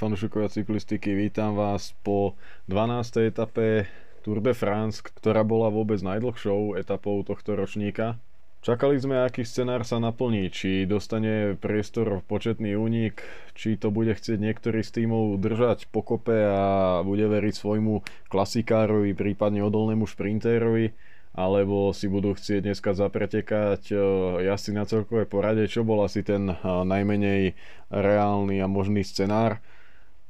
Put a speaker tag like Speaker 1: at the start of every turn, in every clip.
Speaker 1: Fanúšikovia cyklistiky, vítam vás po 12. etape Tour de France, ktorá bola vôbec najdlhšou etapou tohto ročníka. Čakali sme, aký scenár sa naplní, či dostane priestor početný únik, či to bude chcieť niektorý z tímov držať pokope a bude veriť svojmu klasikárovi, prípadne odolnému šprintérovi, alebo si budú chcieť dneska zapretekať eh, jazdci na celkové porade, čo bol asi ten eh, najmenej reálny a možný scenár.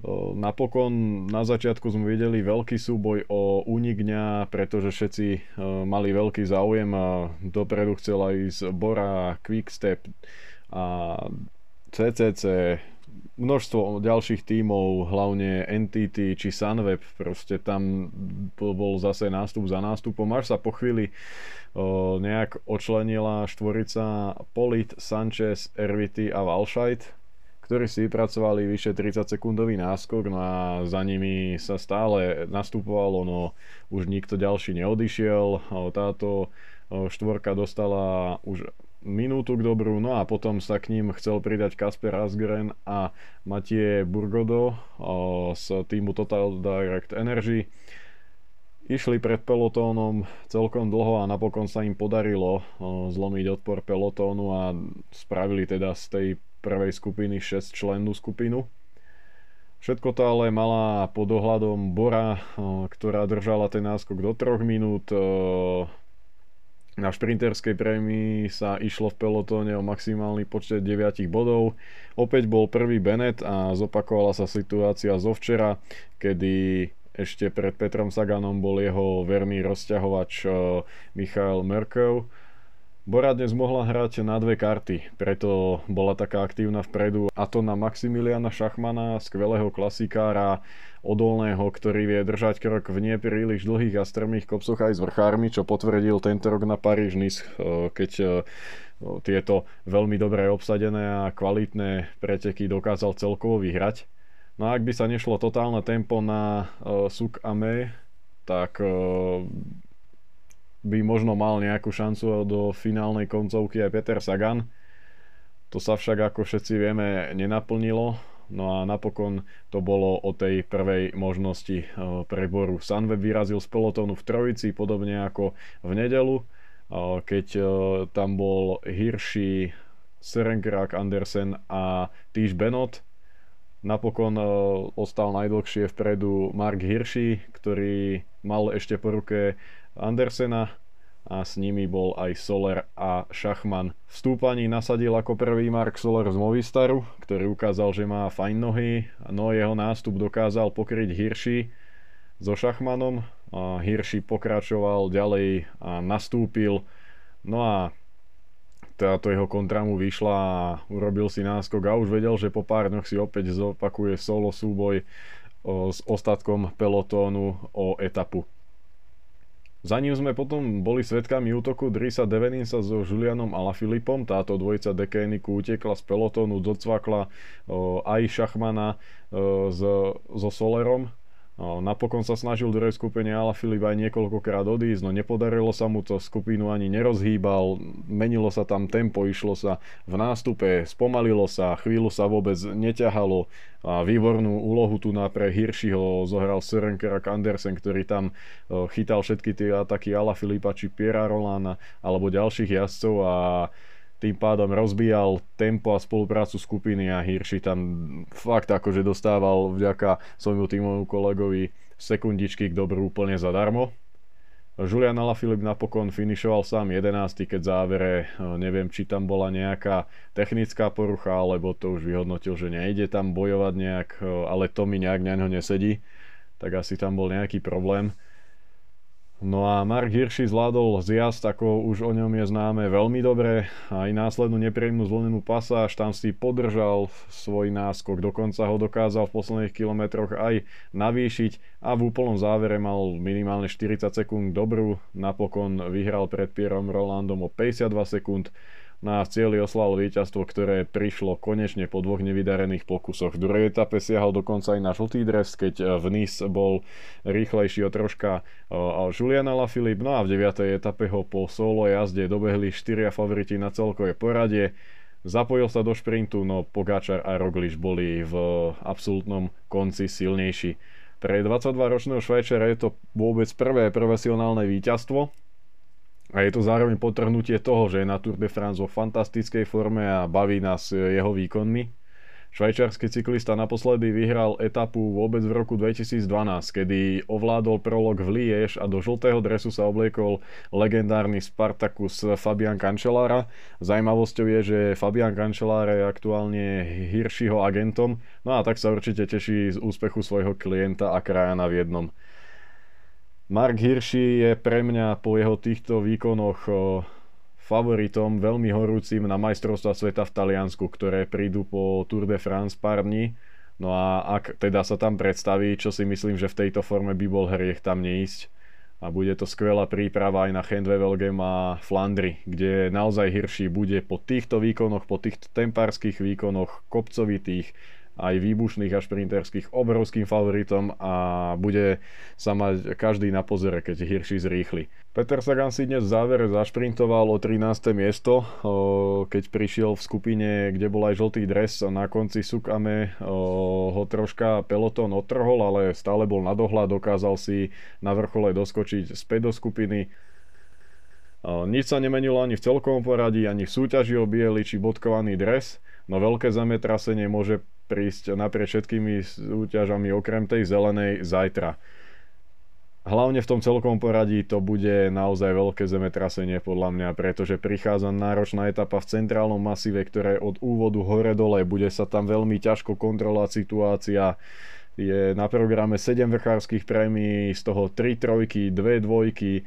Speaker 1: Eh, napokon na začiatku sme videli veľký súboj o únik dňa, pretože všetci mali veľký záujem a dopredu chcela ísť Bora, Quickstep a CCC, množstvo ďalších tímov, hlavne NTT či Sunweb, proste tam bol zase nástup za nástupom, až sa po chvíli o, nejak očlenila štvorica Polit, Sanchez, RVT a Walscheid, ktorí si vypracovali vyše 30 sekundový náskok, no a za nimi sa stále nastupovalo, no už nikto ďalší neodišiel. Táto štvorka dostala už minútu k dobru, no a potom sa k ním chcel pridať Kasper Asgren a Matie Burgodo z týmu Total Direct Energy. Išli pred pelotónom celkom dlho a napokon sa im podarilo zlomiť odpor pelotónu a spravili teda z tej prvej skupiny 6 člennú skupinu. Všetko to ale mala pod ohľadom Bora, ktorá držala ten náskok do 3 minút. Na šprinterskej prémii sa išlo v pelotóne o maximálny počet 9 bodov. Opäť bol prvý Bennett a zopakovala sa situácia zo včera, kedy ešte pred Petrom Saganom bol jeho verný rozťahovač Michael Merkel. Bora dnes mohla hrať na dve karty, preto bola taká aktívna vpredu a to na Maximiliana Šachmana, skvelého klasikára, odolného, ktorý vie držať krok v nie príliš dlhých a strmých kopcoch aj s vrchármi, čo potvrdil tento rok na Paríž Nice, keď e, tieto veľmi dobre obsadené a kvalitné preteky dokázal celkovo vyhrať. No a ak by sa nešlo totálne tempo na uh, Suk Ame, tak uh, by možno mal nejakú šancu do finálnej koncovky aj Peter Sagan. To sa však, ako všetci vieme, nenaplnilo. No a napokon to bolo o tej prvej možnosti e, preboru. Sunweb vyrazil z pelotónu v trojici, podobne ako v nedelu, e, keď e, tam bol Hirschi, Serenkrak, Andersen a Týž Benot. Napokon ostal najdlhšie vpredu Mark Hirschi, ktorý mal ešte po ruke Andersena a s nimi bol aj Soler a Šachman. V stúpaní nasadil ako prvý Mark Soler z Movistaru, ktorý ukázal, že má fajn nohy, no jeho nástup dokázal pokryť Hirši so Šachmanom. A Hirši pokračoval ďalej a nastúpil. No a táto jeho kontra mu vyšla a urobil si náskok a už vedel, že po pár dňoch si opäť zopakuje solo súboj s ostatkom pelotónu o etapu. Za ním sme potom boli svetkami útoku Drisa Deveninsa so Julianom Alaphilippom. Táto dvojica Dekéniku utekla z pelotónu, docvakla aj Šachmana so Solerom Napokon sa snažil druhej skupine Ala Filip aj niekoľkokrát odísť, no nepodarilo sa mu to, skupinu ani nerozhýbal, menilo sa tam tempo, išlo sa v nástupe, spomalilo sa, chvíľu sa vôbec neťahalo a výbornú úlohu tu na pre Hirschiho zohral Søren Kerak Andersen, ktorý tam chytal všetky tie ataky Ala Filipa či Piera Rolana alebo ďalších jazdcov a tým pádom rozbíjal tempo a spoluprácu skupiny a Hirschi tam fakt akože dostával vďaka svojmu týmovému kolegovi sekundičky k dobru úplne zadarmo. Julian Alaphilippe napokon finišoval sám 11, keď závere, e, neviem, či tam bola nejaká technická porucha, alebo to už vyhodnotil, že nejde tam bojovať nejak, e, ale to mi nejak na ňo nesedí, tak asi tam bol nejaký problém. No a Mark Hirschi zvládol zjazd, ako už o ňom je známe veľmi dobre. Aj následnú nepríjemnú zvolenú pasáž, tam si podržal svoj náskok, dokonca ho dokázal v posledných kilometroch aj navýšiť a v úplnom závere mal minimálne 40 sekúnd dobrú. Napokon vyhral pred Pierom Rolandom o 52 sekúnd na cieli oslal víťazstvo, ktoré prišlo konečne po dvoch nevydarených pokusoch. V druhej etape siahal dokonca aj na žltý dres, keď eh, v Nice bol rýchlejší o troška eh, Julian Alaphilippe, no a v 9. etape ho po solo jazde dobehli štyria favoriti na celkové poradie. Zapojil sa do šprintu, no Pogačar a Roglič boli v absolútnom konci silnejší. Pre 22-ročného Švajčera je to vôbec prvé profesionálne víťazstvo a je to zároveň potrhnutie toho, že je na Tour de France vo fantastickej forme a baví nás jeho výkonmi. Švajčiarsky cyklista naposledy vyhral etapu vôbec v roku 2012, kedy ovládol prolog v Liège a do žltého dresu sa obliekol legendárny Spartacus Fabian Cancellara. Zajímavosťou je, že Fabian Cancellara je aktuálne Hirschiho agentom, no a tak sa určite teší z úspechu svojho klienta a krajana v jednom. Mark Hirschi je pre mňa po jeho týchto výkonoch favoritom, veľmi horúcim na majstrovstva sveta v Taliansku, ktoré prídu po Tour de France pár dní. No a ak teda sa tam predstaví, čo si myslím, že v tejto forme by bol hriech tam neísť. A bude to skvelá príprava aj na Chendwevelgem a Flandry, kde naozaj Hirschi bude po týchto výkonoch, po týchto tempárskych výkonoch, kopcovitých, aj výbušných a šprinterských obrovským favoritom a bude sa mať každý na pozore, keď Hirschi zrýchli. Peter Sagan si dnes v závere zašprintoval o 13. miesto, keď prišiel v skupine, kde bol aj žltý dres. Na konci Sukame ho troška peloton otrhol, ale stále bol na dohľad, dokázal si na vrchole doskočiť späť do skupiny. Nič sa nemenilo ani v celkovom poradí, ani v súťaži o biely či bodkovaný dres, no veľké zemetrasenie môže prísť naprieč všetkými súťažami okrem tej zelenej zajtra. Hlavne v tom celkom poradí to bude naozaj veľké zemetrasenie podľa mňa, pretože prichádza náročná etapa v centrálnom masíve, ktoré od úvodu hore-dole bude sa tam veľmi ťažko kontrolovať situácia je na programe 7 vrchárskych prémií, z toho 3 trojky, 2 dvojky.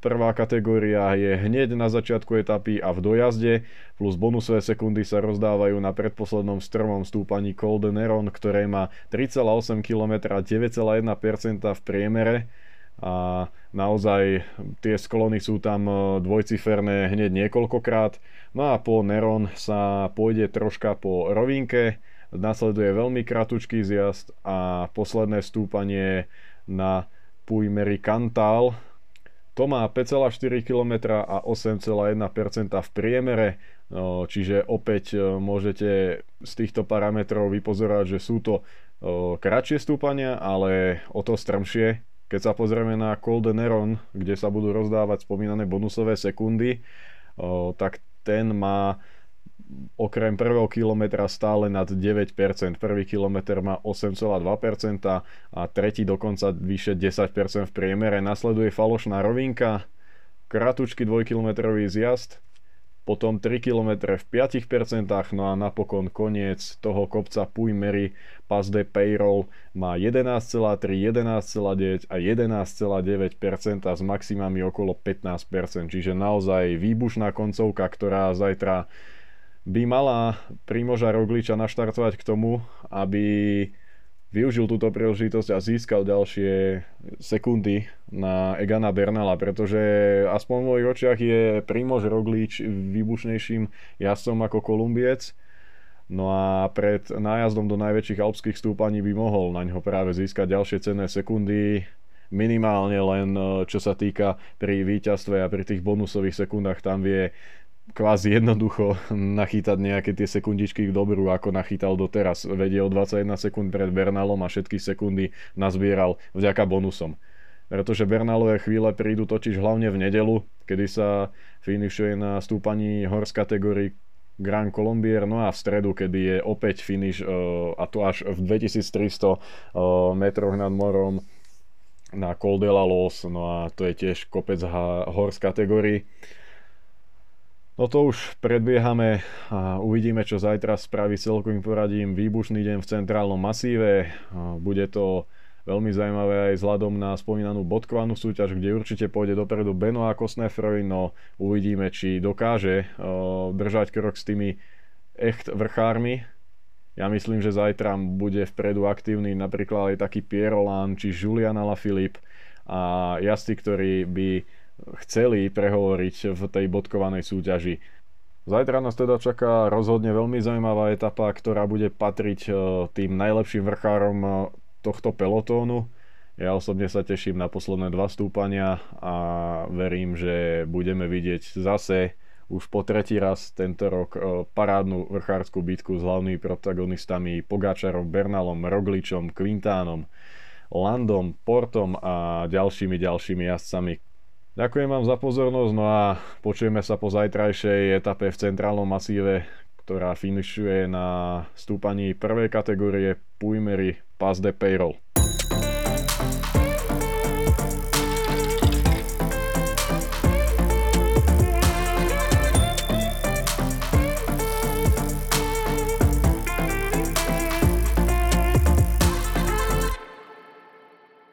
Speaker 1: Prvá kategória je hneď na začiatku etapy a v dojazde, plus bonusové sekundy sa rozdávajú na predposlednom strmom stúpaní Col de Neron, ktoré má 3,8 km a 9,1% v priemere a naozaj tie sklony sú tam dvojciferné hneď niekoľkokrát. No a po Neron sa pôjde troška po rovinke, Nasleduje veľmi kratučký zjazd a posledné stúpanie na Pujmeri Cantal. To má 5,4 km a 8,1% v priemere, no, čiže opäť e, môžete z týchto parametrov vypozerať, že sú to e, kratšie stúpania, ale o to strmšie. Keď sa pozrieme na Col de Neron, kde sa budú rozdávať spomínané bonusové sekundy, e, tak ten má okrem prvého kilometra stále nad 9%. Prvý kilometr má 8,2% a tretí dokonca vyše 10% v priemere. Nasleduje falošná rovinka, kratučký dvojkilometrový zjazd, potom 3 km v 5%, no a napokon koniec toho kopca Pujmery Pas de Payroll má 11,3, 11,9 a 11,9% s maximami okolo 15%, čiže naozaj výbušná koncovka, ktorá zajtra by mala Primoža Rogliča naštartovať k tomu, aby využil túto príležitosť a získal ďalšie sekundy na Egana Bernala, pretože aspoň v mojich očiach je Primož Roglič výbušnejším jazdcom ako Kolumbiec. No a pred nájazdom do najväčších alpských stúpaní by mohol na ňo práve získať ďalšie cenné sekundy, minimálne len čo sa týka pri víťazstve a pri tých bonusových sekundách tam vie kvázi jednoducho nachýtať nejaké tie sekundičky k dobru, ako nachýtal doteraz. Vedie o 21 sekúnd pred Bernalom a všetky sekundy nazbieral vďaka bonusom. Pretože Bernalové chvíle prídu totiž hlavne v nedelu, kedy sa finišuje na stúpaní hors kategórií Grand Colombier, no a v stredu, kedy je opäť finish, uh, a to až v 2300 uh, metroch nad morom na Col de la Los, no a to je tiež kopec hors kategórií. No to už predbiehame a uvidíme, čo zajtra spraví celkovým poradím výbušný deň v centrálnom masíve. Bude to veľmi zaujímavé aj vzhľadom na spomínanú bodkovanú súťaž, kde určite pôjde dopredu Beno a Kosnefroj, no uvidíme, či dokáže držať krok s tými echt vrchármi. Ja myslím, že zajtra bude vpredu aktívny napríklad aj taký Pierolan či Julian Alaphilippe a jazdci, ktorí by chceli prehovoriť v tej bodkovanej súťaži. Zajtra nás teda čaká rozhodne veľmi zaujímavá etapa, ktorá bude patriť e, tým najlepším vrchárom e, tohto pelotónu. Ja osobne sa teším na posledné dva stúpania a verím, že budeme vidieť zase už po tretí raz tento rok e, parádnu vrchárskú bitku s hlavnými protagonistami Pogáčarov, Bernalom, Rogličom, Quintánom, Landom, Portom a ďalšími ďalšími jazdcami. Ďakujem vám za pozornosť, no a počujeme sa po zajtrajšej etape v centrálnom masíve, ktorá finišuje na stúpaní prvej kategórie Puimery Paz de Payroll.